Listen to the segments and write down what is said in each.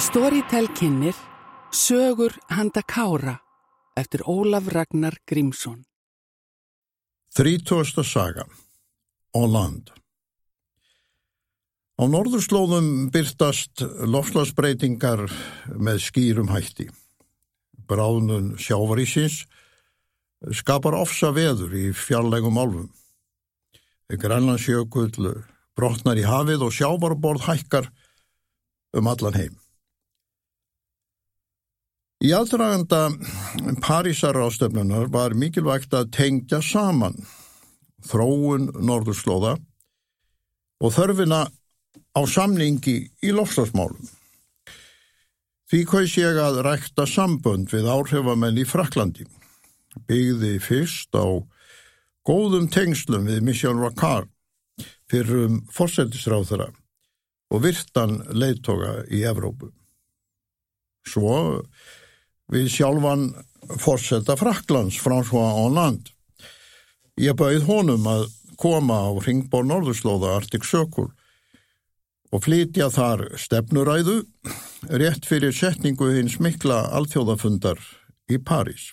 Storytel kynir Sögur handa kára eftir Ólaf Ragnar Grímsson. Þrítúasta saga Óland Á norðurslóðum byrtast lofslagsbreytingar með skýrum hætti. Bráðnun sjávarísins skapar ofsa veður í fjarlægum álfum. Grænlandsjökull brotnar í hafið og sjávarborð hækkar um allan heim. Í aðdraganda Parísar ástöfnunar var mikilvægt að tengja saman þróun norðurslóða og þörfina á samningi í lofslagsmálum. Því kaus ég að rækta sambönd við áhrifamenn í Fraklandi. Byggði fyrst á góðum tengslum við Mission Rocard fyrir um fórsættisráþara og virtan leittoga í Evrópu. Svo við sjálfan fórsetta Fraklands, François Hollande. Ég bauð honum að koma á ringbór Norðurslóða Artik Sökul og flytja þar stefnuræðu rétt fyrir setningu hins mikla alþjóðafundar í París.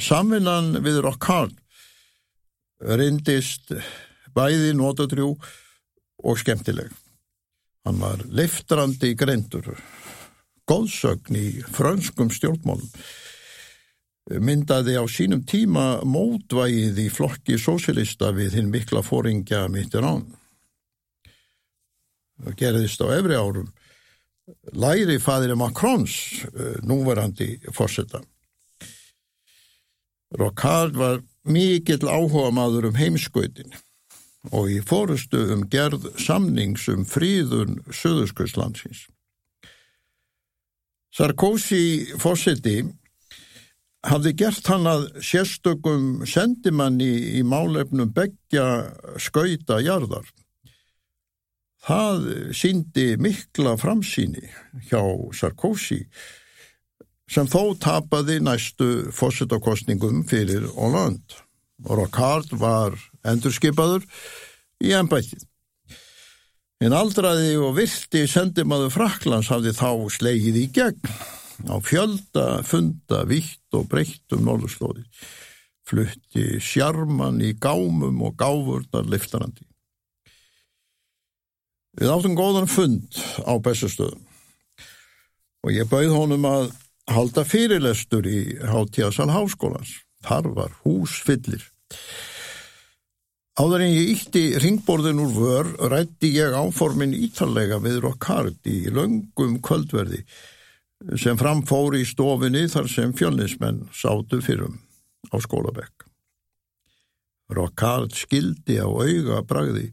Samvinnan við Rokkard reyndist bæði nótadrjú og skemmtileg. Hann var leiftrandi greindur, góðsögn í frönskum stjórnmálum, myndaði á sínum tíma mótvægið í flokki sósilista við hinn mikla fóringja mittir án. Það gerðist á efri árum. Læri fæðir Macrons, eh, núverandi fórsetta. Rocard var mikill áhuga maður um heimskautin og í fórustu um gerð samnings um fríðun Suðurskjöldslandsins. Sarkozy fórseti hafði gert hann að sérstökum sendimanni í málefnum begja skauta jarðar. Það síndi mikla framsýni hjá Sarkozy sem þó tapaði næstu fósettakostningum fyrir Hollande. Rocard var endurskipaður í ennbættið. En aldraði og virti sendimaður Fraklands hafði þá slegið í gegn á fjölda funda vitt og breytt um norðurslóði. Flutti sjarman í gámum og gáfurnar liftarandi. Við áttum góðan fund á bestastöðum og ég bauð honum að halda fyrirlestur í Háttíðasal Háskólans. Þar var húsfyllir. Áður en ég ítti ringborðin úr vör rætti ég áformin ítalega við Rokkard í löngum kvöldverði sem framfóri í stofinni þar sem fjölnismenn sátu fyrrum á skólabekk. Rokkard skildi á auga bragði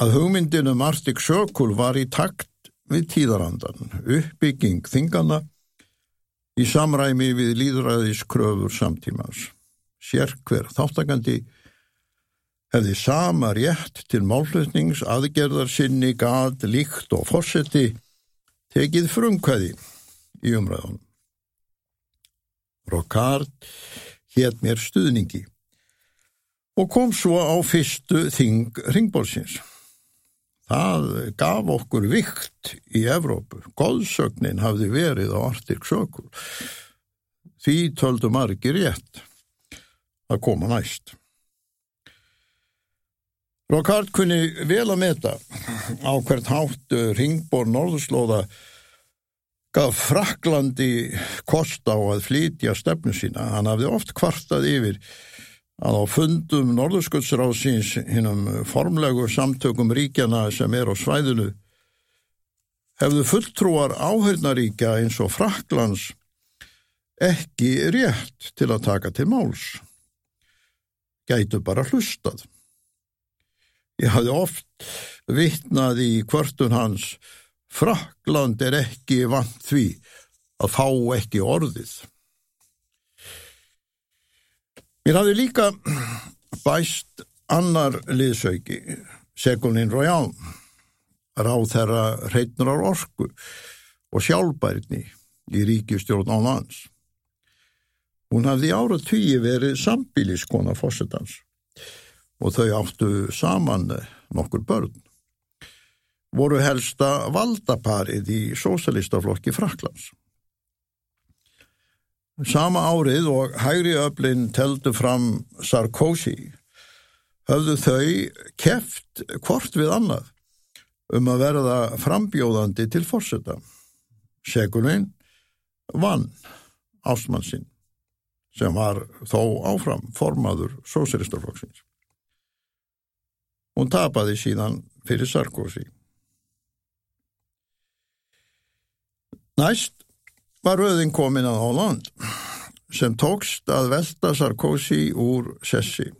að hugmyndinum Artik Sökul var í takt við tíðarandan, uppbygging þingana í samræmi við líðræðiskröfur samtímans. Sér hver þáttakandi hefði sama rétt til málflutnings aðgerðar sinni gad, líkt og fórseti tekið frumkvæði í umræðunum. Rokard hétt mér stuðningi og kom svo á fyrstu þing ringbórsins. Það gaf okkur vikt í Evrópu. Góðsögnin hafði verið á Artik sökul. Því töldu margir rétt að koma næst. Rokard kunni vel að meta á hvert hátt ringbór norðurslóða gaf Fraklandi kost á að flytja stefnu sína. Hann hafði oft kvartað yfir að á fundum Norðursköldsráðsins hinnum formlegu samtökum ríkjana sem er á svæðinu hefðu fulltrúar áhörnaríkja eins og Fraklands ekki rétt til að taka til máls. Gætu bara hlustað. Ég hafði oft vittnað í kvörtun hans Frakland er ekki vant því að fá ekki orðið. Mér hafði líka bæst annar liðsauki, Segolin Royal, ráð þeirra hreitnrar orku og sjálfbærni í ríkistjórn á lands. Hún hafði ára tugi verið sambíliskona fósettans og þau áttu saman nokkur börn. Voru helsta valdaparið í sósalistaflokki Fraklands. Sama árið og hægri öflin teldu fram Sarkozy höfðu þau keft hvort við annað um að verða frambjóðandi til fórseta. Segurinn vann ástmannsinn sem var þó áfram formaður sósiristaflokksins. Hún tapaði síðan fyrir Sarkozy. Næst var röðin komin að Holland sem tókst að velta Sarkozy úr sessi.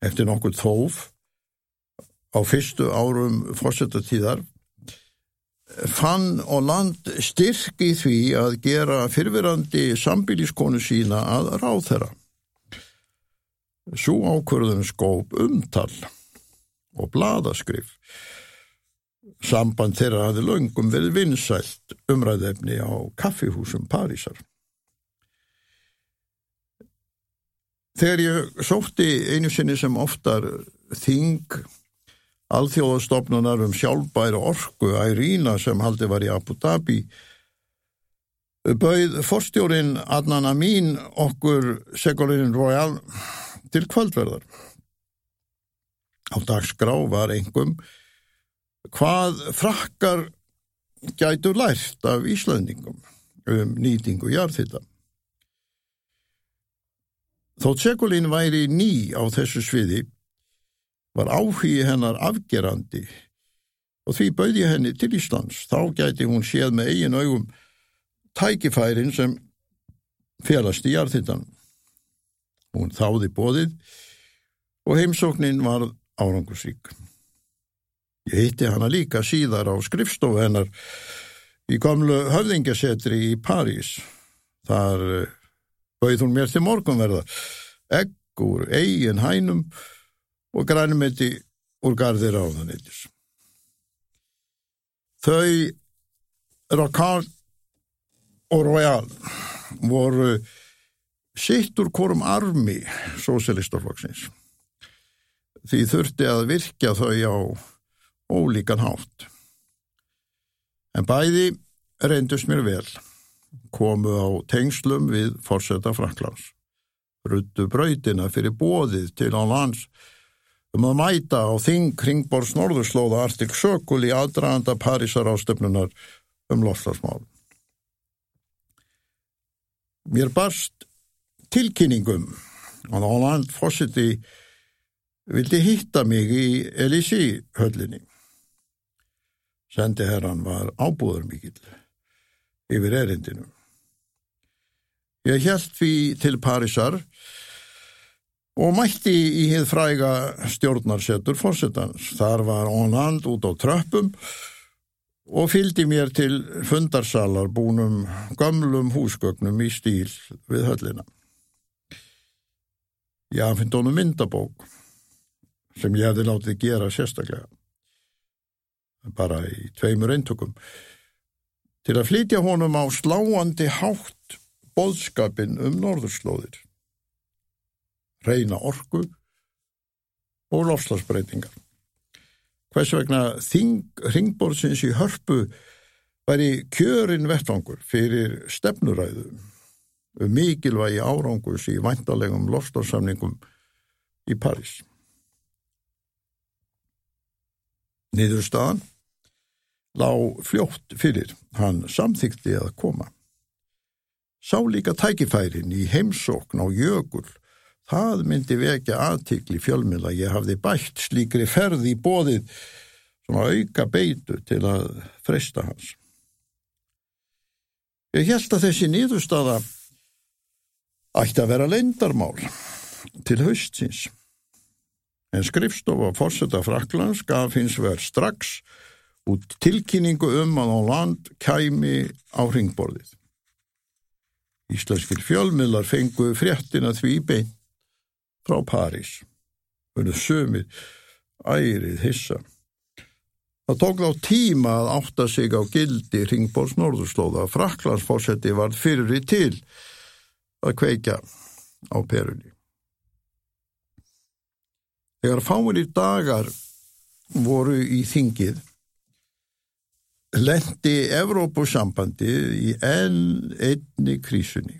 Eftir nokkuð þóf á fyrstu árum fórsetatíðar fann Holland styrk í því að gera fyrfirandi sambíliskonu sína að ráð þeirra. Svo ákvörðum skóp umtal og bladaskrif. Samband þeirra hafði löngum verið vinsælt umræðefni á kaffihúsum Parísar. Þegar ég sótti einu sinni sem oftar þing alþjóðastofnunar um sjálfbæra orku Ærína sem haldi var í Abu Dhabi bauð forstjórin Adnan Amin okkur Segolinin Royal til kvöldverðar. Á dagsgrá var engum hvað frakkar gætu lært af Íslandingum um nýtingu jarðhita. Þótt Segolin væri ný á þessu sviði var áhugi hennar afgerandi og því bauði henni til Íslands. Þá gæti hún séð með eigin augum tækifærin sem félast í jarðhittan. Hún þáði bóðið og heimsóknin var árangusrík. Ég hitti hana líka síðar á skrifstofu hennar í gamlu höfðingasetri í París. Þar eh, bauð hún mér til morgunverða, egg úr eigin hænum og grænumeti úr gardir áðanittis. Þau Rocard og Royal voru sitt úr korum armi sósélistaflokksins. Því þurfti að virkja þau á ólíkan hátt. En bæði reyndust mér vel, komu á tengslum við fórseta Franklands, ruttu brautina fyrir bóðið til á lands um að mæta á þing kringbors norðurslóða Artik Sökul í aðdraðanda Parísar ástöfnunar um lofslagsmál. Mér barst tilkynningum að Holland Fossiti vildi hitta mig í Elísi höllinni. Sendiherran var ábúður mikill yfir erindinu. Ég held því til Parísar og mætti í hið fræga stjórnarsettur fórsetans. Þar var Onand út á tröppum og fyldi mér til fundarsalar búnum gamlum húsgögnum í stíl við höllina. Ég afhind honum myndabók sem ég hefði látið gera sérstaklega, bara í tveimur eintökum, til að flytja honum á sláandi hátt boðskapin um norðurslóðir reyna orku og lofslagsbreytingar. Hvers vegna þing ringborðsins í hörpu væri kjörin vettvangur fyrir stefnuræðu um mikilvægi árangus í væntalegum lofslagssamningum í París. Niðurstaðan lág fljótt fyrir hann samþykti að koma. Sá líka tækifærin í heimsókn á jökul Það myndi vekja aðtikli fjölmila. Ég hafði bætt slíkri ferði í bóðið svona auka beitu til að freysta hans. Ég held að þessi nýðustada ætti að vera leindarmál til haustsins. En skrifstofa fórseta Fraklands gaf hins verð strax út tilkynningu um að á land kæmi á ringborðið. Íslenskir fjölmiðlar fengu fréttina því beint frá París. Verður sömið ærið hissa. Það tók þá tíma að átta sig á gildi Ringborgs norðurslóða. Fraklandsfósetti var fyrir til að kveika á perunni. Þegar fáinir dagar voru í þingið, lendi Evrópusambandi í enn einni krísunni.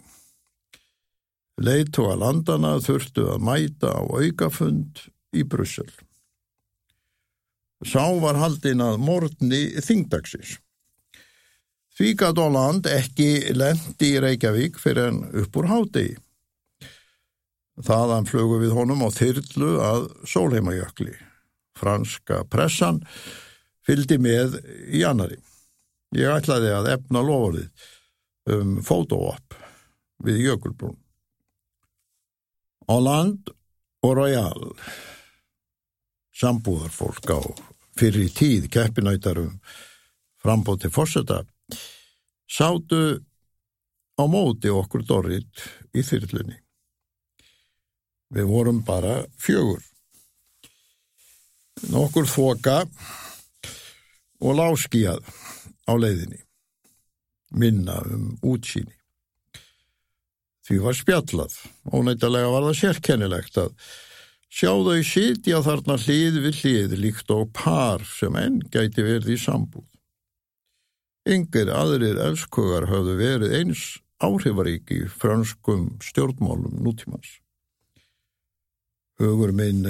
Leitu að landana þurftu að mæta á aukafund í Brussel. Sá var haldinn að morgni þingdagsins. Því gæt Óland ekki lendi í Reykjavík fyrir en upp úr hádegi. Þaðan flögu við honum á þyrlu að sólheimajökli. Franska pressan fyldi með í annari. Ég ætlaði að efna lofurðið um fótóapp við jökulbrún. Holland og Royal, sambúðarfólk á fyrir tíð keppinætarum frambóð til fórseta, sátu á móti okkur dorrit í þyrlunni. Við vorum bara fjögur. Nokkur þoka og láskíjað á leiðinni. Minna um útsýni. Því var spjallað. Ónættilega var það sérkennilegt að sjá þau sitja þarna hlið við hlið líkt og par sem enn gæti verið í sambúð. Yngir aðrir elskugar hafðu verið eins áhrifaríki franskum stjórnmálum nútímans. Hugur minn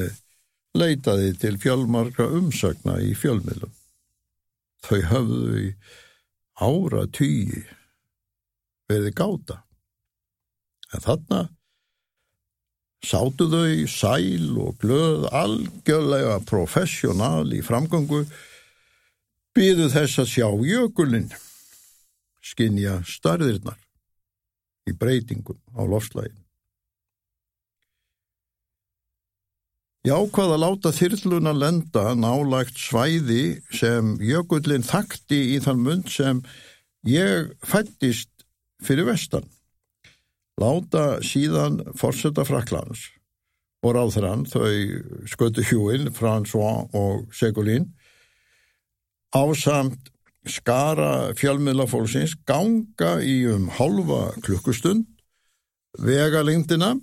leitaði til fjölmarka umsagna í fjölmiðlum. Þau hafðu í ára tíi verið gáta. En þarna sátu þau sæl og glöð algjörlega professional í framgöngu býðu þess að sjá jökulinn skinja starðirnar í breytingum á lofslægin. Ég ákvað að láta þyrluna lenda nálægt svæði sem jökullin þakti í þann mund sem ég fættist fyrir vestan. Láta síðan fórseta Fraklands og ráðrann þau skötu hjúin, François og Segulín ásamt skara fjölmiðlafólksins ganga í um halva klukkustund vegalengdina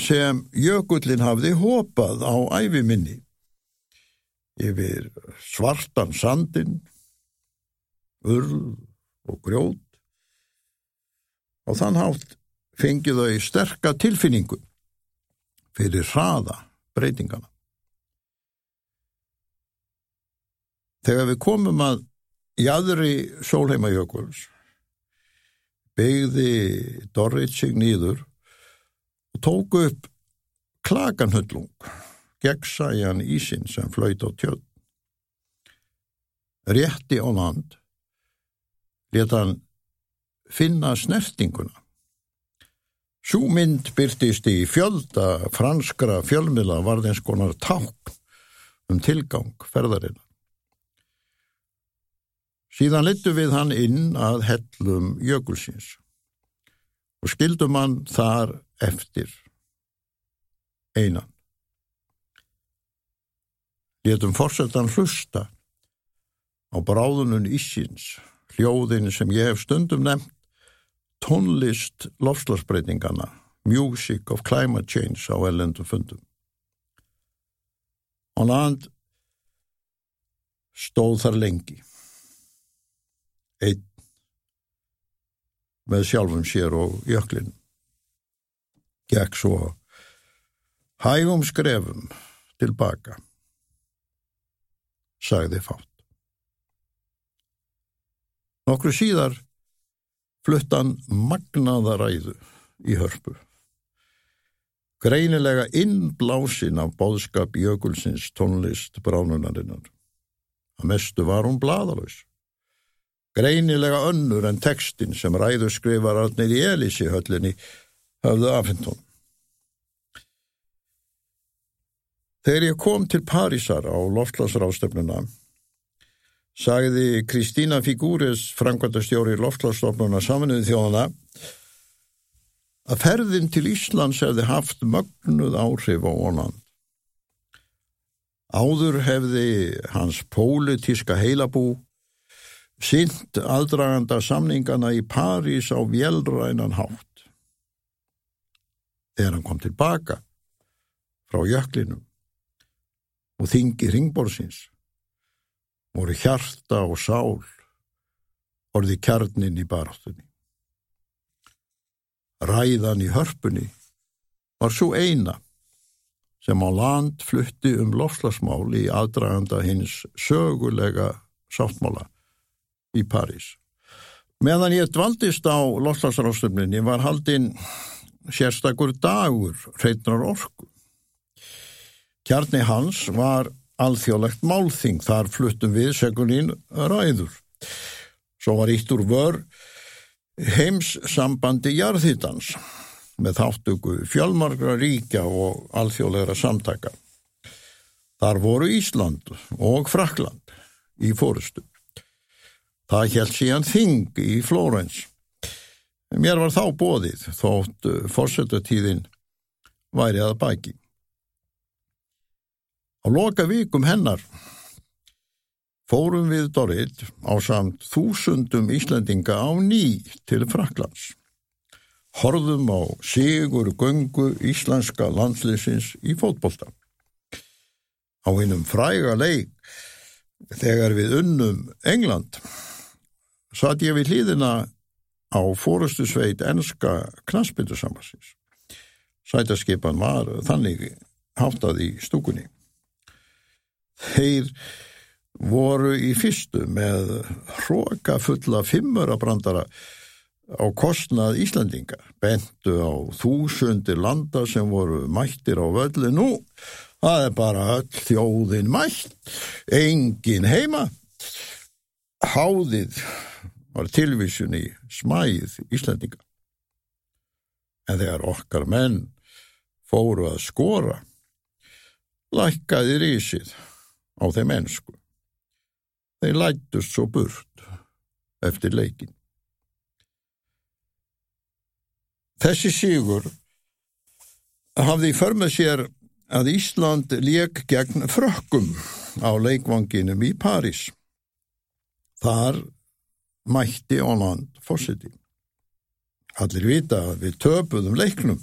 sem jökullin hafði hopað á æfiminni yfir svartan sandin, urð og grjót og þann hátt fengið þau sterka tilfinningu fyrir hraða breytingana. Þegar við komum að jæðri sólheimajökuls beigði Dorrit sig nýður og tók upp klaganhullung, gegnsæjan ísin sem flöyt á tjöld. Rétti á land, leta hann finna snertinguna. Sú mynd byrtist í fjölda franskra fjölmila varðins konar ták um tilgang ferðarinn. Síðan litu við hann inn að hellum jökulsins og skildum hann þar eftir einan. Létum fórsetan hlusta á bráðunum ísins, hljóðin sem ég hef stundum nefnt, tónlist lofslagsbreytingana, music of climate change á ellendum fundum. Og land stóð þar lengi. Einn með sjálfum sér og jöklinn gekk svo hægum skrefum tilbaka, sagði fátt. Nokkru síðar fluttan magnaða ræðu í hörpu. Greinilega innblásin af bóðskap jökulsins tónlist bránunarinnar. Að mestu var hún bladalus. Greinilega önnur en tekstin sem ræðu skrifar allir í Elísi höllinni hafðu afhendun. Þegar ég kom til Parísar á loftlagsrástefnuna, sagði Kristína Figúres, frangvandastjóri loftlagsstofnuna saminuði þjóðana, að ferðin til Íslands hefði haft mögnuð áhrif á Óland. Áður hefði hans pólitíska heilabú sint aðdraganda samningana í París á vjelrænan hátt þegar hann kom tilbaka frá jöklinum. og þingi ringborsins voru hjarta og sál orði kjarnin í baráttunni. Ræðan í hörpunni var svo eina sem á land flutti um lofslagsmál í aðdraganda hins sögulega sáttmála í París. Meðan ég dvaldist á lofslagsrástöfninni var haldinn sérstakur dagur hreitnar orku. Kjarni hans var alþjóðlegt málþing, þar fluttum við segunín ræður. Svo var ítt úr vör heims sambandi jarðhittans með þáttöku fjölmargra ríkja og alþjóðlegra samtaka. Þar voru Ísland og Frakland í fórustu. Það held síðan Þing í Flórens. Mér var þá bóðið þótt fórsetatíðin væri að bæki. Á loka vikum hennar fórum við Dorrit á samt þúsundum Íslandinga á ný til Fraklands. Horðum á sigur göngu íslenska landslýsins í fótbolta. Á hennum fræga leik þegar við unnum England satt ég við hlýðina á fórustu sveit enska knaspindusambassins. Sætaskipan var þannig háttað í stúkunni. Þeir voru í fyrstu með hróka fulla fimmurabrandara á kostnað Íslandinga, bentu á þúsundir landa sem voru mættir á völlu nú, það er bara öll þjóðin mætt, engin heima, háðið var tilvísun í smæð Íslandinga. En þegar okkar menn fóru að skora, lækkaði rísið á þeim ennsku. Þeir lættust svo burt eftir leikin. Þessi sígur hafði í förmið sér að Ísland leik gegn frökkum á leikvanginum í París. Þar mætti Óland fórsiti. Allir vita að við töpuðum leiknum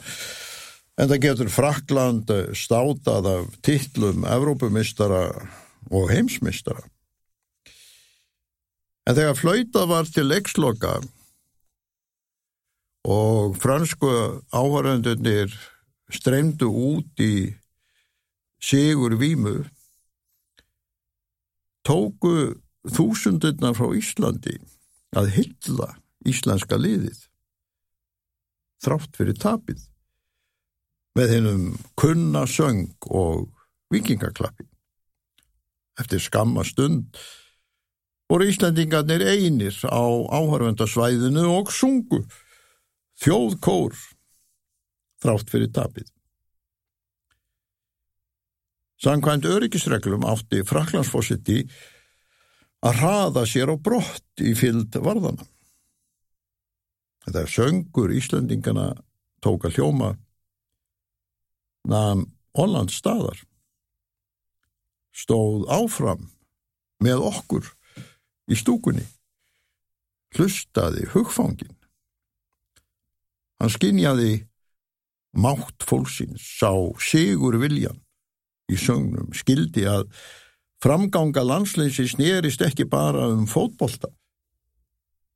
en það getur Frakland státað af tillum Evrópumistara og heimsmistara. En þegar flöytað var til leiksloka og fransku áhöröndunir streymdu út í sigur vímu, tóku þúsundurna frá Íslandi að hylla íslenska liðið, þrátt fyrir tapið, með hennum kunna söng og vikingaklappi. Eftir skamma stund voru Íslandingarnir einir á áhörvendasvæðinu og sungu þjóðkór þrátt fyrir tapið. Sankvæmt öryggisreglum átti Fraklandsfósiti að hraða sér á brott í fylld varðana. Þegar söngur Íslandingana tók að hljóma naðan Holland staðar stóð áfram með okkur í stúkunni, hlustaði hugfangin. Hann skinjaði mátt fólksins, sá sigur viljan í sögnum, skildi að framganga landsleysi snerist ekki bara um fótbolta,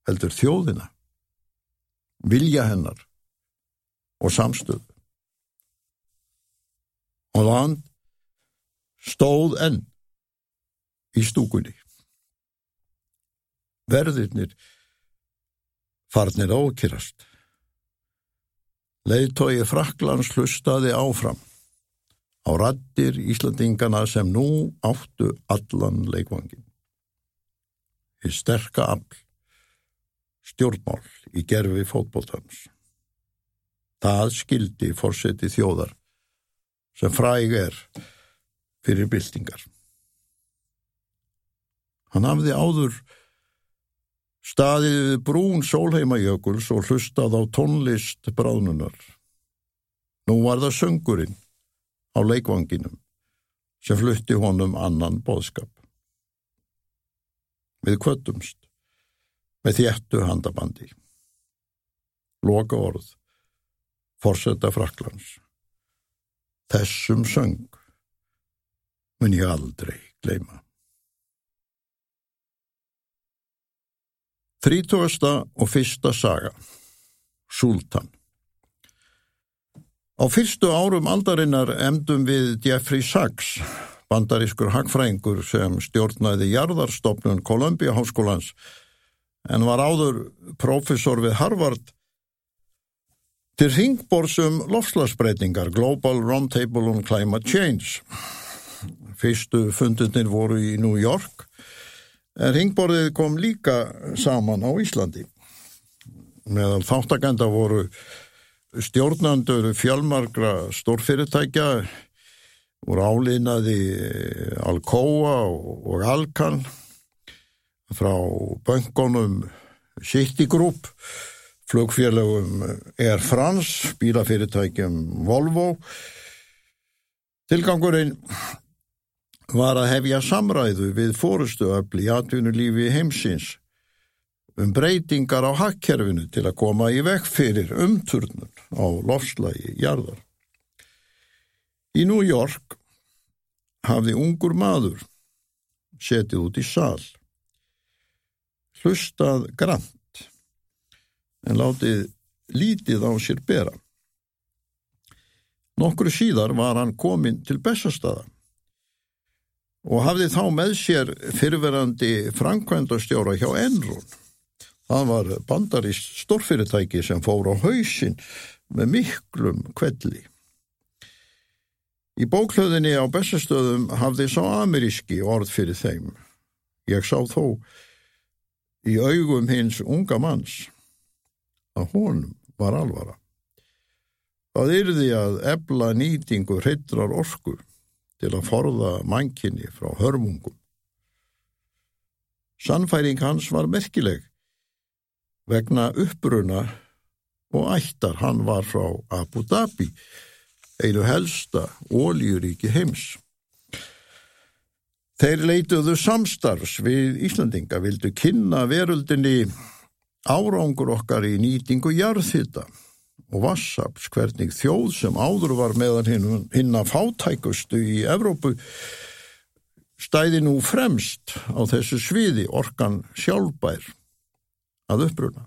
heldur þjóðina, vilja hennar og samstöðu. Og land stóð enn í stúkunni. Verðirnir farnir ákýrast. Leðtói Fraklands hlustaði áfram á rattir Íslandingana sem nú áttu allan leikvangin. Í sterka afl, stjórnmál í gerfi fótbóltans. Það skildi fórseti þjóðar sem fræg er fyrir byltingar. Hann hafði áður staðið brún sólheimajökuls og hlustað á tónlist bráðnunar. Nú var það söngurinn á leikvanginum sem flutti honum annan boðskap. Við kvötumst með þjættu handabandi. Loka orð, forsetta Fraklands. Þessum söng mun ég aldrei gleima. Þrítugasta og fyrsta saga Sultan Á fyrstu árum aldarinnar emdum við Jeffrey Sachs, bandarískur hagfrængur sem stjórnaði jarðarstofnun Columbia Háskólans en var áður profesor við Harvard til ringborsum lofslagsbreytingar Global Roundtable on Climate Change. Fyrstu fundunir voru í New York en ringborðið kom líka saman á Íslandi. Meðal þáttakenda voru stjórnandur fjálmargra stórfyrirtækja voru álinaði Alcoa og Alcan frá böngunum Citigroup, flugfélagum Air France, bílafyrirtækjum Volvo. Tilgangurinn var að hefja samræðu við fórustuöfli í atvinnulífi heimsins um breytingar á hakkerfinu til að koma í vekk fyrir umturnun á lofslagi jarðar. Í New York hafði ungur maður setið út í sál, hlustað grant en látið lítið á sér bera. Nokkru síðar var hann komin til Bessastada og hafði þá með sér fyrverandi framkvæmdastjóra hjá Enrún. Það var bandarist stórfyrirtæki sem fór á hausin með miklum kvelli. Í bóklöðinni á bestastöðum hafði sá ameríski orð fyrir þeim. Ég sá þó í augum hins unga manns að honum var alvara. Það yrði að ebla nýtingu hreitrar orku til að forða mankinni frá hörmungum. Sannfæring hans var merkileg vegna uppbruna og ættar hann var frá Abu Dhabi, einu helsta ólíuríki heims. Þeir leituðu samstarfs við Íslandinga, vildu kynna veröldinni árangur okkar í nýtingu jarðhita og vassaps hvernig þjóð sem áður var meðan hinn að fátækustu í Evrópu stæði nú fremst á þessu sviði orkan sjálfbær að uppbruna.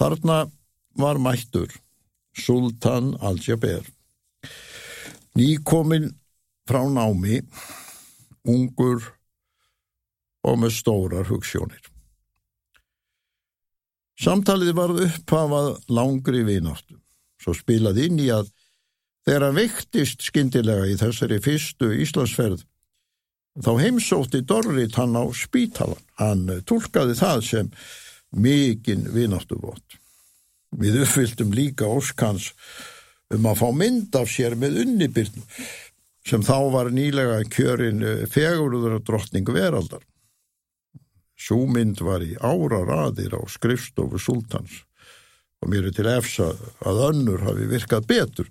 Þarna var mættur Sultan Al-Jaber, nýkominn frá námi, ungur og með stórar hugssjónir. Samtalið varð upphafað langri vináttu, svo spilaði inn í að hann vektist skindilega í þessari fyrstu Íslandsferð, þá heimsótti Dorrit hann á spítalan. Hann tólkaði það sem mikinn vináttuvot. Við uppfylltum líka óskans um að fá mynd af sér með unnibyrnum sem þá var nýlega kjörin fegurður drottning veraldar. Súmynd var í ára raðir á skrifstofu sultans og mér er til efsa að önnur hafi virkað betur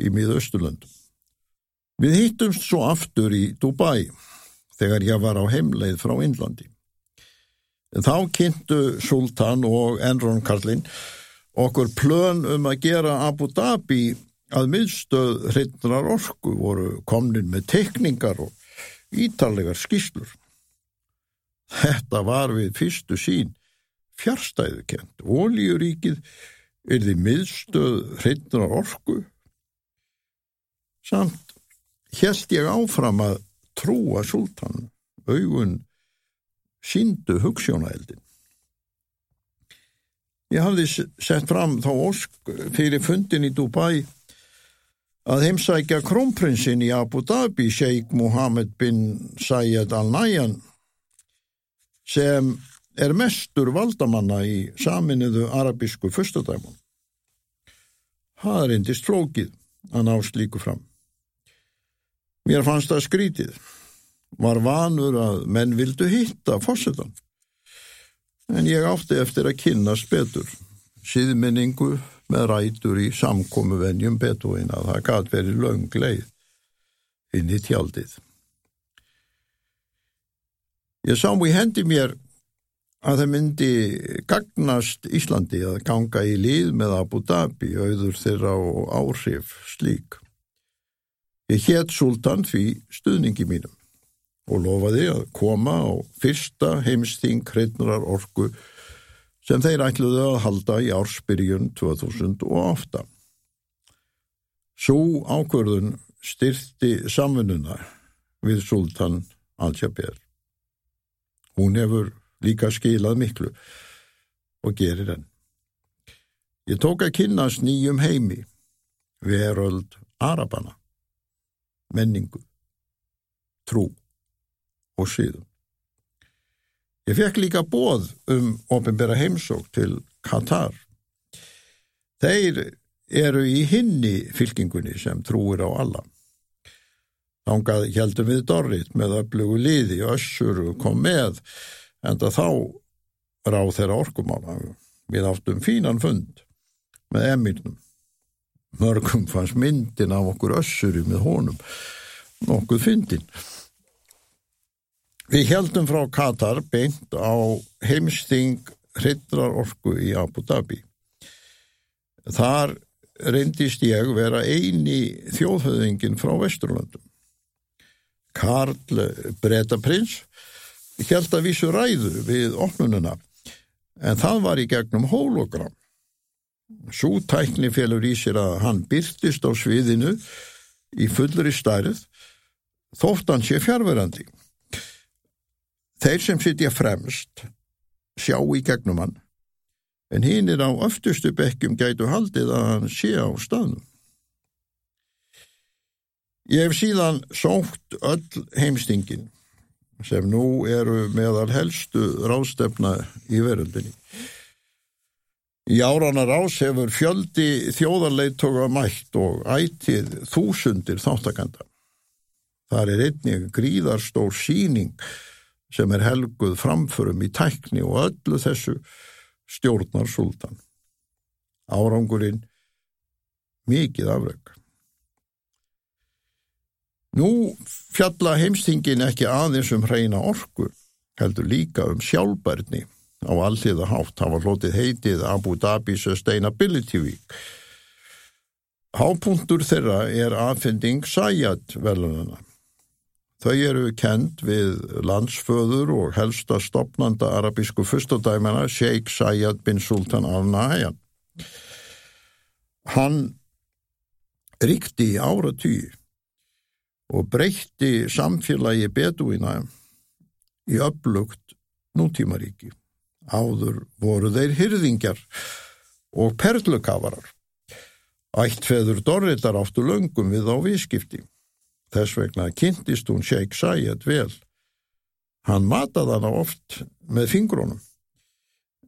í miðausturlöndum. Við hýttumst svo aftur í Dubai þegar ég var á heimleið frá Índlandi. Þá kynntu Sultan og Enron Karlin okkur plön um að gera Abu Dhabi að miðstöð hreitnar orku voru komnin með tekningar og ítallegar skýslur. Þetta var við fyrstu sín fjárstæðu kent. Ólíuríkið er því miðstöð hreitnar orku. Samt held ég áfram að trúa sultan, augun síndu hugssjónaeldin. Ég hafði sett fram þá ósk fyrir fundin í Dubai að heimsækja krónprinsin í Abu Dhabi, Sheikh Mohammed bin Zayed al-Nayyan, sem er mestur valdamanna í saminuðu arabísku fyrstadæmun. Það er endist flókið að ná slíku fram. Mér fannst það skrítið. Var vanur að menn vildu hitta fórsetan. En ég átti eftir að kynast betur. Síðminningu með rætur í samkomu venjum betuinn að það gæti verið löng leið inn í tjaldið. Ég sá mjög hendi mér að það myndi gagnast Íslandi að ganga í líð með Abu Dhabi, auður þeirra og áhrif slík. Ég hétt sultan því stuðningi mínum og lofaði að koma á fyrsta heimsting hreitnurar orku sem þeir ætluði að halda í ársbyrjun 2008. Svo ákvörðun styrti samfunnuna við sultan Al-Jabir. Hún hefur líka skilað miklu og gerir henn. Ég tók að kynast nýjum heimi, veröld Arabana, menningu, trú og síðum. Ég fekk líka bóð um ofinbera heimsók til Katar. Þeir eru í hinni fylkingunni sem trúir á alla. Þángað heldum við Dorrit með öflugu liði, össur kom með, en þá ráð þeirra orkumála. Við áttum fínan fund með Emilnum. Mörgum fannst myndin af okkur össuri með honum, nokkuð fyndin. Við heldum frá Katar beint á heimsting hryttrar orku í Abu Dhabi. Þar reyndist ég vera eini þjóðhauðingin frá Vesturlandum. Karl Bretaprins held að vísu ræðu við opnununa en það var í gegnum hologram. Svo tækni félur í sér að hann byrtist á sviðinu í fullri stærð þótt hann sé fjárverandi. Þeir sem sitja fremst sjá í gegnum hann, en hinn er á öftustu bekkjum gætu haldið að hann sé á staðnum. Ég hef síðan sótt öll heimstingin sem nú eru meðal helstu rástefna í veröldinni. Í áranar ás hefur fjöldi þjóðarleittoga mætt og ætið þúsundir þáttakanda. Það er einnig gríðarstór síning sem er helguð framförum í tækni og öllu þessu stjórnar sultan. Árangurinn mikið afreg. Nú fjalla heimstingin ekki aðeins um hreina orku, heldur líka um sjálfbærni á allíða hátt hafa hlotið heitið Abu Dhabi Sustainability Week. Hápunktur þeirra er aðfending Sayat velunana. Þau eru kend við landsföður og helsta stopnanda arabísku fyrstadæmana Sheikh Sayyad bin Sultan al-Nahayan. Hann ríkti í áratýi og breytti samfélagi beduina í upplugt nútímaríki. Áður voru þeir hyrðingjar og perlukafarar. Ættfeður Dorritar áttu löngum við á vískipti. Þess vegna kynntist hún Sheikh Sayed vel. Hann mataði hana oft með fingrónum,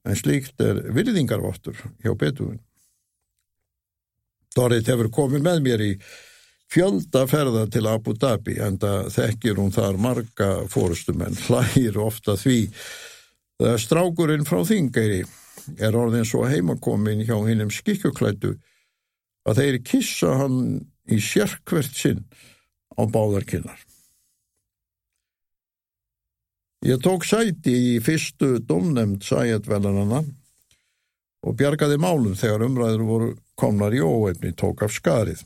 en slíkt er virðingarvottur hjá betuðin. Dorrit hefur komið með mér í fjöldaferða til Abu Dhabi, en það þekkir hún þar marga fórustumenn, hlægir ofta því þegar strákurinn frá Þingæri er orðin svo heimakomin hjá hinnum skikkuklætu að þeir kissa hann í sérkvert sinn á báðarkinnar. Ég tók sæti í fyrstu domnemnd sæjatvelanana og bjargaði málum þegar umræður voru komnar í óefni tók af skarið.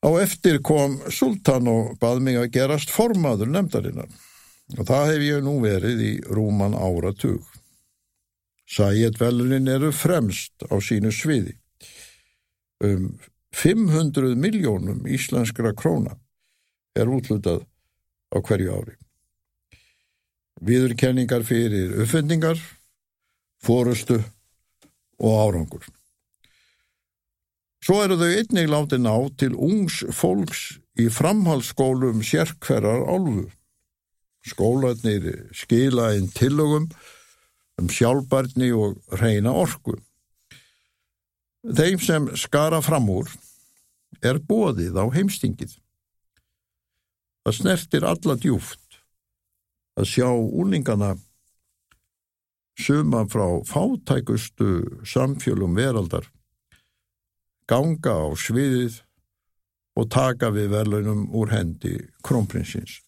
Á eftir kom sultan og bað mig að gerast formaður nefndarinnar og það hef ég nú verið í rúman áratug. Sæjatvelunin eru fremst á sínu sviði. Um 500 miljónum íslenskra króna er útlutað á hverju ári. Viðurkenningar fyrir uppfendingar, fórustu og árangur. Svo eru þau einnig látið ná til ungs fólks í framhaldsskólum sérkverðar álfu. Skólanir skila einn tillögum um sjálfbarni og reyna orku. Þeim sem skara fram úr er bóðið á heimstingið. Það snertir alla djúft að sjá úningana suma frá fátækustu samfjölum veraldar, ganga á sviðið og taka við verðlunum úr hendi krónprinsins.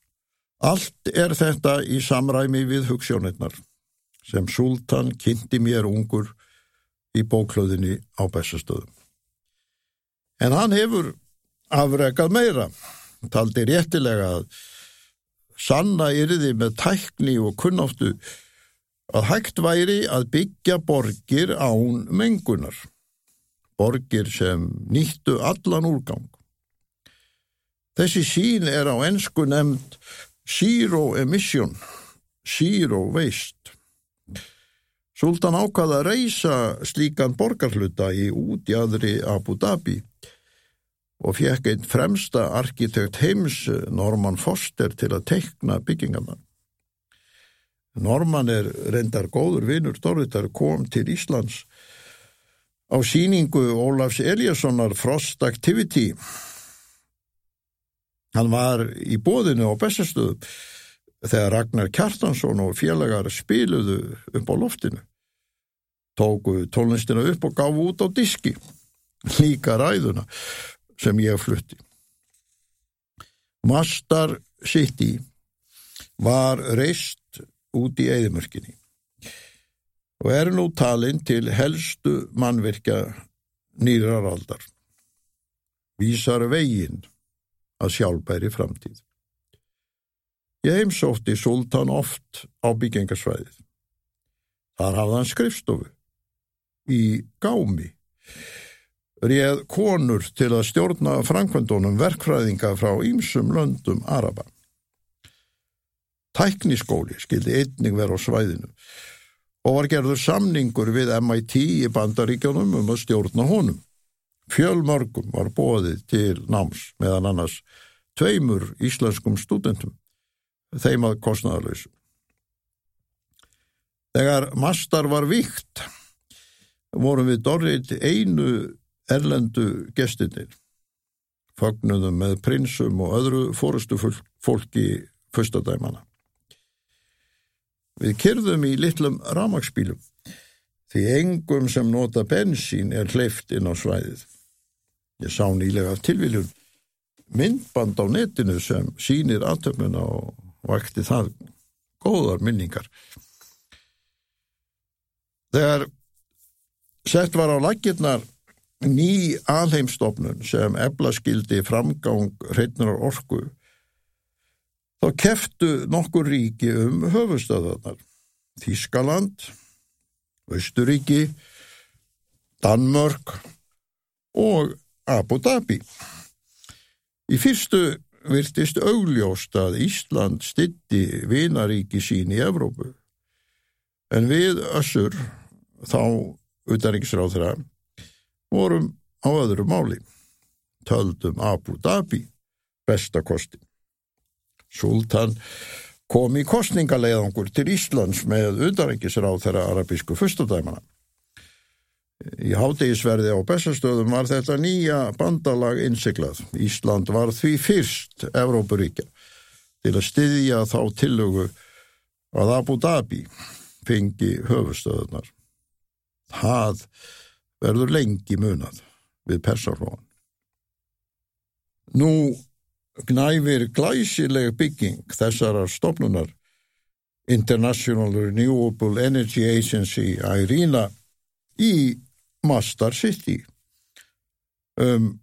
Allt er þetta í samræmi við hugssjónirnar sem Sultan kynnti mér ungur í bóklöðinni á bestastöðum. En hann hefur afrekað meira. Taldi réttilega að sanna yrði með tækni og kunnáttu að hægt væri að byggja borgir án mengunar. Borgir sem nýttu allan úrgang. Þessi sín er á ennsku nefnd Zero Emission, Zero Waste. Sultan ákvaða að reysa slíkan borgarhluta í útjadri Abu Dhabi og fekk einn fremsta arkitekt heims, Norman Foster, til að teikna byggingarna. Norman er reyndar góður vinnur Dorritar kom til Íslands á síningu Ólafs Eliassonar Frost Activity. Hann var í bóðinu á bestastöðum þegar Ragnar Kjartansson og félagar spiluðu upp á loftinu. Tóku tónlistina upp og gafu út á diski, líka ræðuna sem ég flutti. Mastar City var reist út í eðimörkinni og er nú talinn til helstu mannverkja nýraraldar. Vísar veginn að sjálfbæri framtíð. Ég heimsótti Sultan oft á byggengarsvæðið. Þar hafði hann skrifstofu í gámi réð konur til að stjórna framkvæmdunum verkfræðinga frá ýmsum löndum Araba. Tækniskóli skildi einning vera á svæðinu og var gerður samningur við MIT í bandaríkjónum um að stjórna honum. Fjölmörgum var bóðið til náms meðan annars tveimur íslenskum studentum, þeim að kostnæðalöysum. Þegar mastar var vikt, vorum við dorrið einu erlendu gestinir, fagnuðum með prinsum og öðru fórustu fólki fyrstadæmana. Við kyrðum í litlum ramagsbílum, því engum sem nota bensín er hleyft inn á svæðið. Ég sá nýlega tilviljun myndband á netinu sem sínir aðtöfnuna og vakti það góðar minningar. Þegar sett var á lakirnar ný alheimstofnun sem eblaskildi framgang hreitnar orku þá keftu nokkur ríki um höfustöðarnar Þískaland Östuríki Danmörk og Abu Dhabi Í fyrstu virtist augljóst að Ísland stitti vinaríki sín í Evrópu en við össur þá utaríksráð þeirra vorum á öðru máli. Töldum Abu Dhabi bestakosti. Sultan kom í kostningaleiðangur til Íslands með þeirra arabísku fyrstadæmana. Í hátegisverði á bestastöðum var þetta nýja bandalag innsiklað. Ísland var því fyrst Evrópuríkja til að styðja þá tillögu að Abu Dhabi fengi höfustöðunar. Það verður lengi munað við persarflóan. Nú gnæfir glæsileg bygging þessara stofnunar International Renewable Energy Agency IRENA í Mastar City. Um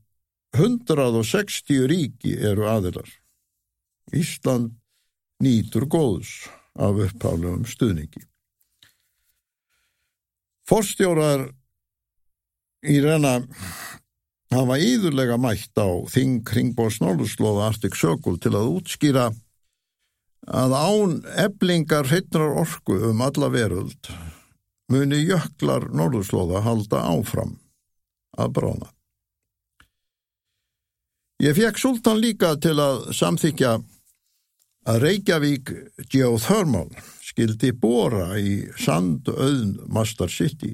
160 ríki eru aðilar. Ísland nýtur góðs af uppháluðum stuðningi. Forstjórar í reyna hafa íðurlega mætt á þing kringbóðs Norðurslóða Arctic Circle til að útskýra að án eblingar hreitnar orku um alla veröld muni jöklar Norðurslóða halda áfram að brána. Ég fekk sultan líka til að samþykja að Reykjavík Geothermal skildi bóra í sandauðn Master City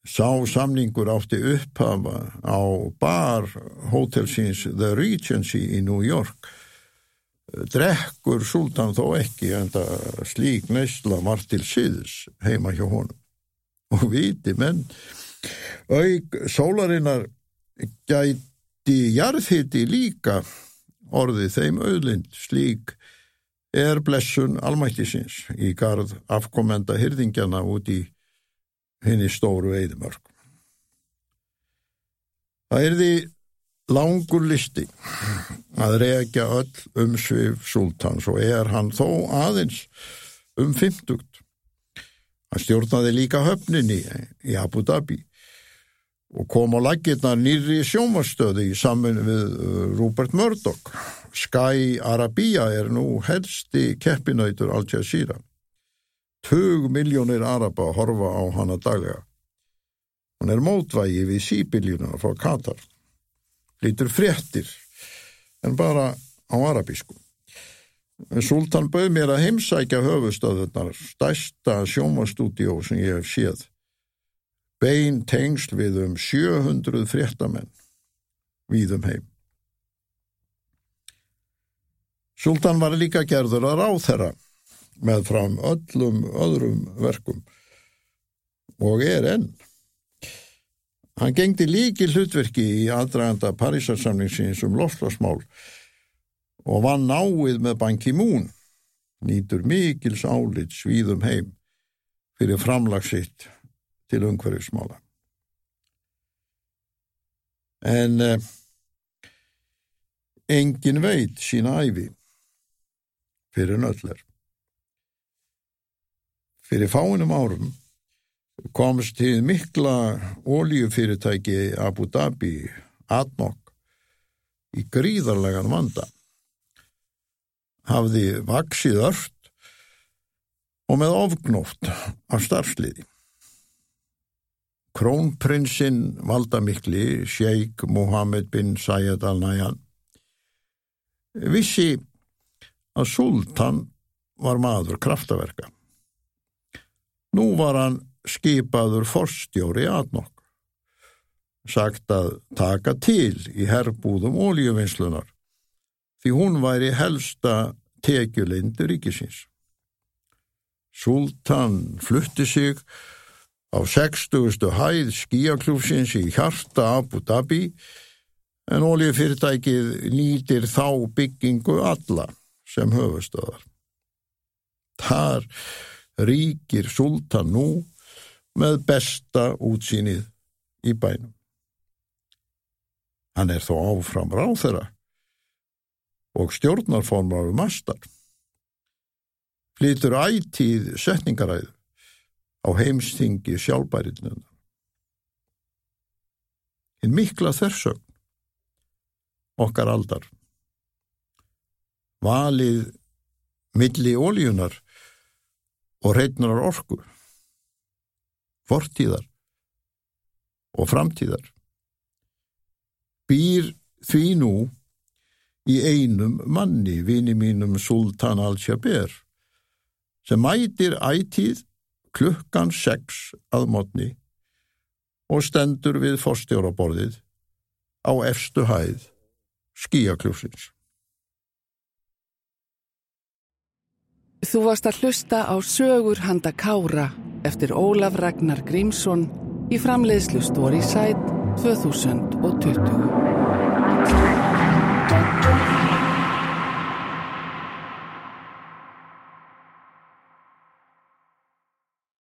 Sá samningur átti upphafa á bar hótelsins The Regency í New York. Drekkur Sultan þó ekki en það slík neysla var til síðs heima hjá honum. Og viti menn, auk sólarinnar gæti jarðhitti líka orðið þeim auðlind slík er blessun almættisins í garð afkomenda hyrðingjana út í henni stóru eðimörk. Það er því langur listi að reykja öll umsvið sultans og er hann þó aðeins um fymtugt. Hann stjórnaði líka höfninni í Abu Dhabi og kom á laggirna nýri sjómastöði í saman við uh, Rupert Murdoch. Sky Arabia er nú helsti keppinautur Al Jazeera. Tug miljónir Araba horfa á hana daglega. Hún er mótvægi við síbiljuna frá Katar. Lítur fréttir en bara á arabísku. Sultan bauð mér að heimsækja höfustöðunar stærsta sjómastúdíó sem ég hef séð bein tengsl við um 700 fréttamenn víðum heim. Sultan var líka gerður að ráð þeirra með fram öllum öðrum verkum og er enn. Hann gengdi líki hlutverki í aðdraganda Parísarsamningsins um lofslagsmál og var náið með Banki Mún, nýtur mikils álit svíðum heim fyrir framlagsitt til umhverfismála. En eh, engin veit sína æfi fyrir nöllar. Fyrir fáinum árum komst til mikla óljufyrirtæki Abu Dhabi, Adnok, í gríðarlegan vanda. Hafði vaksið ört og með ofgnótt af starfsliði. Krónprinsinn valdamikli, Sheikh Mohammed bin Zayed al-Nayyan, vissi að sultan var maður kraftaverka. Nú var hann skipaður forstjóri aðnokk, sagt að taka til í herbúðum ólíuvinslunar, því hún væri helsta tekjulindur ríkisins. Sultan flutti sig á 60. hæð skíaklúfsins í hjarta Abu Dhabi en oljufyrirtækið nýtir þá byggingu alla sem höfustöðar. Þar ríkir sultan nú með besta útsýnið í bænum. Hann er þó áfram ráð þeirra og stjórnarformar um astar. Flytur ætíð setningaræðu á heimstingi sjálfbæriðnuna. Hinn mikla þersögn okkar aldar. Valið milli ólíunar og reytnar orku, fortíðar og framtíðar. Býr því nú í einum manni, vini mínum Sultan al-Shaber, sem mætir ætíð klukkan sex að mótni og stendur við forstjóraborðið á efstu hæð skíakljúsins. Þú varst að hlusta á sögur handa Kára eftir Ólaf Ragnar Grímsson í framleiðslu Story Site 2020.